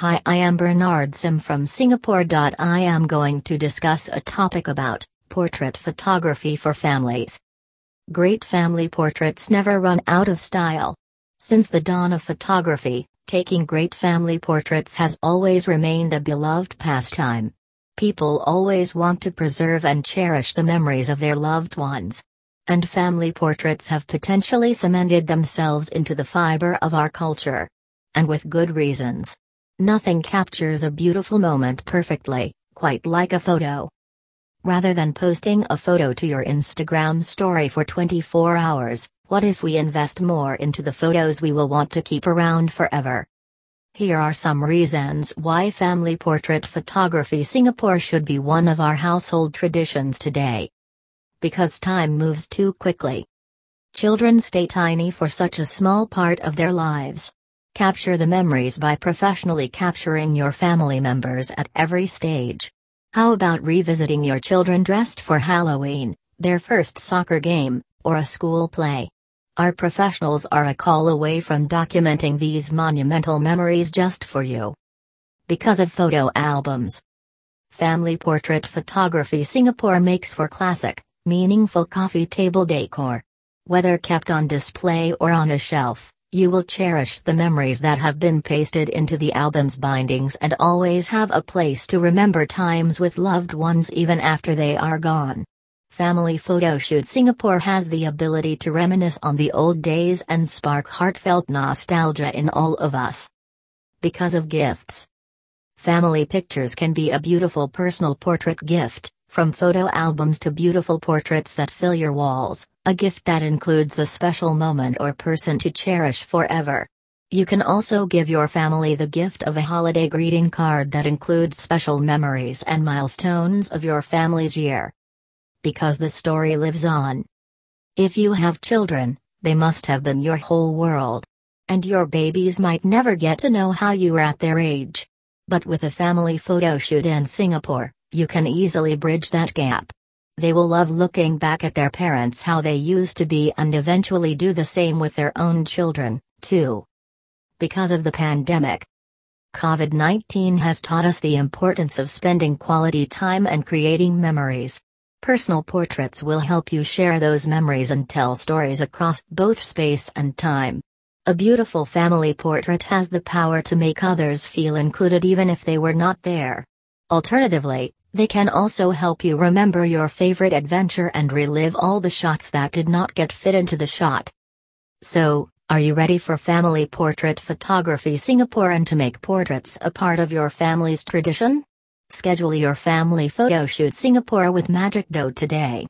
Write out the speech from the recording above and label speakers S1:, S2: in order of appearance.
S1: Hi, I am Bernard Sim from Singapore. I am going to discuss a topic about portrait photography for families. Great family portraits never run out of style. Since the dawn of photography, taking great family portraits has always remained a beloved pastime. People always want to preserve and cherish the memories of their loved ones. And family portraits have potentially cemented themselves into the fiber of our culture. And with good reasons. Nothing captures a beautiful moment perfectly, quite like a photo. Rather than posting a photo to your Instagram story for 24 hours, what if we invest more into the photos we will want to keep around forever? Here are some reasons why family portrait photography Singapore should be one of our household traditions today. Because time moves too quickly. Children stay tiny for such a small part of their lives. Capture the memories by professionally capturing your family members at every stage. How about revisiting your children dressed for Halloween, their first soccer game, or a school play? Our professionals are a call away from documenting these monumental memories just for you. Because of photo albums. Family portrait photography Singapore makes for classic, meaningful coffee table decor. Whether kept on display or on a shelf, you will cherish the memories that have been pasted into the album's bindings and always have a place to remember times with loved ones even after they are gone. Family Photoshoot Singapore has the ability to reminisce on the old days and spark heartfelt nostalgia in all of us. Because of gifts. Family pictures can be a beautiful personal portrait gift. From photo albums to beautiful portraits that fill your walls, a gift that includes a special moment or person to cherish forever. You can also give your family the gift of a holiday greeting card that includes special memories and milestones of your family's year. Because the story lives on. If you have children, they must have been your whole world. And your babies might never get to know how you were at their age. But with a family photo shoot in Singapore, you can easily bridge that gap. They will love looking back at their parents how they used to be and eventually do the same with their own children, too. Because of the pandemic, COVID 19 has taught us the importance of spending quality time and creating memories. Personal portraits will help you share those memories and tell stories across both space and time. A beautiful family portrait has the power to make others feel included even if they were not there. Alternatively, they can also help you remember your favorite adventure and relive all the shots that did not get fit into the shot. So, are you ready for family portrait photography Singapore and to make portraits a part of your family's tradition? Schedule your family photo shoot Singapore with Magic Dow today.